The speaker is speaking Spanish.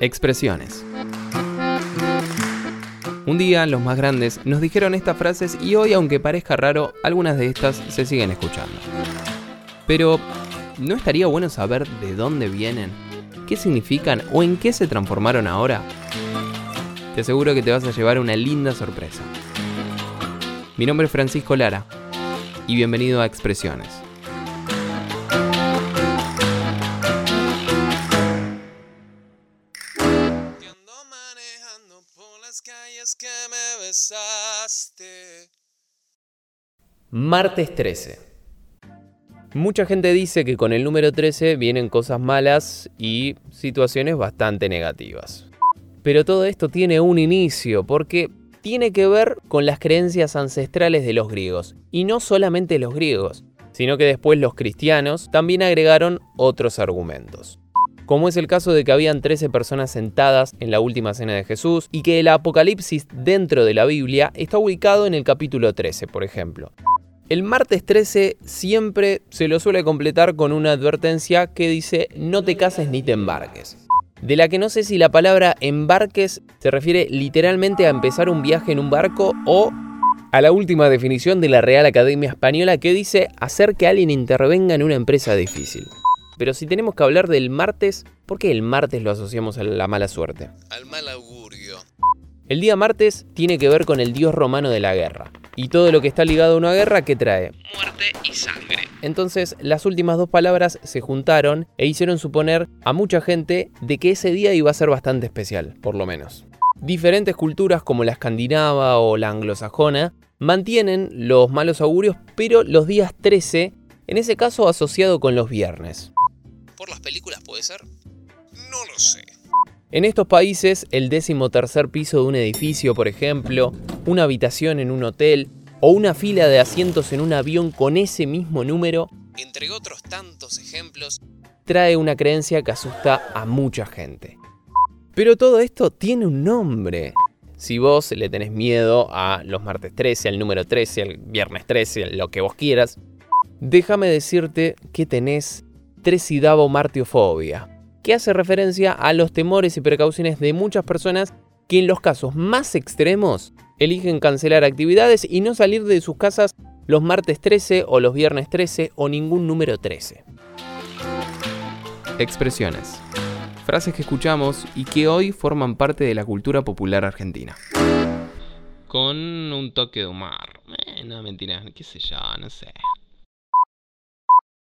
Expresiones. Un día los más grandes nos dijeron estas frases y hoy, aunque parezca raro, algunas de estas se siguen escuchando. Pero, ¿no estaría bueno saber de dónde vienen? ¿Qué significan o en qué se transformaron ahora? Te aseguro que te vas a llevar una linda sorpresa. Mi nombre es Francisco Lara y bienvenido a Expresiones. Martes 13. Mucha gente dice que con el número 13 vienen cosas malas y situaciones bastante negativas. Pero todo esto tiene un inicio porque tiene que ver con las creencias ancestrales de los griegos. Y no solamente los griegos, sino que después los cristianos también agregaron otros argumentos. Como es el caso de que habían 13 personas sentadas en la última cena de Jesús y que el Apocalipsis dentro de la Biblia está ubicado en el capítulo 13, por ejemplo. El martes 13 siempre se lo suele completar con una advertencia que dice no te cases ni te embarques de la que no sé si la palabra embarques se refiere literalmente a empezar un viaje en un barco o a la última definición de la Real Academia Española que dice hacer que alguien intervenga en una empresa difícil. Pero si tenemos que hablar del martes, ¿por qué el martes lo asociamos a la mala suerte? Al mal augurio. El día martes tiene que ver con el dios romano de la guerra. Y todo lo que está ligado a una guerra, ¿qué trae? Muerte y sangre. Entonces, las últimas dos palabras se juntaron e hicieron suponer a mucha gente de que ese día iba a ser bastante especial, por lo menos. Diferentes culturas como la escandinava o la anglosajona mantienen los malos augurios, pero los días 13, en ese caso asociado con los viernes. ¿Por las películas puede ser? No lo sé. En estos países, el décimo tercer piso de un edificio, por ejemplo, una habitación en un hotel o una fila de asientos en un avión con ese mismo número, entre otros tantos ejemplos, trae una creencia que asusta a mucha gente. Pero todo esto tiene un nombre. Si vos le tenés miedo a los martes 13, al número 13, al viernes 13, lo que vos quieras, déjame decirte que tenés tresidabomartiofobia, que hace referencia a los temores y precauciones de muchas personas que en los casos más extremos eligen cancelar actividades y no salir de sus casas los martes 13 o los viernes 13 o ningún número 13. Expresiones. Frases que escuchamos y que hoy forman parte de la cultura popular argentina. Con un toque de humor. Eh, no, mentira, qué sé yo, no sé.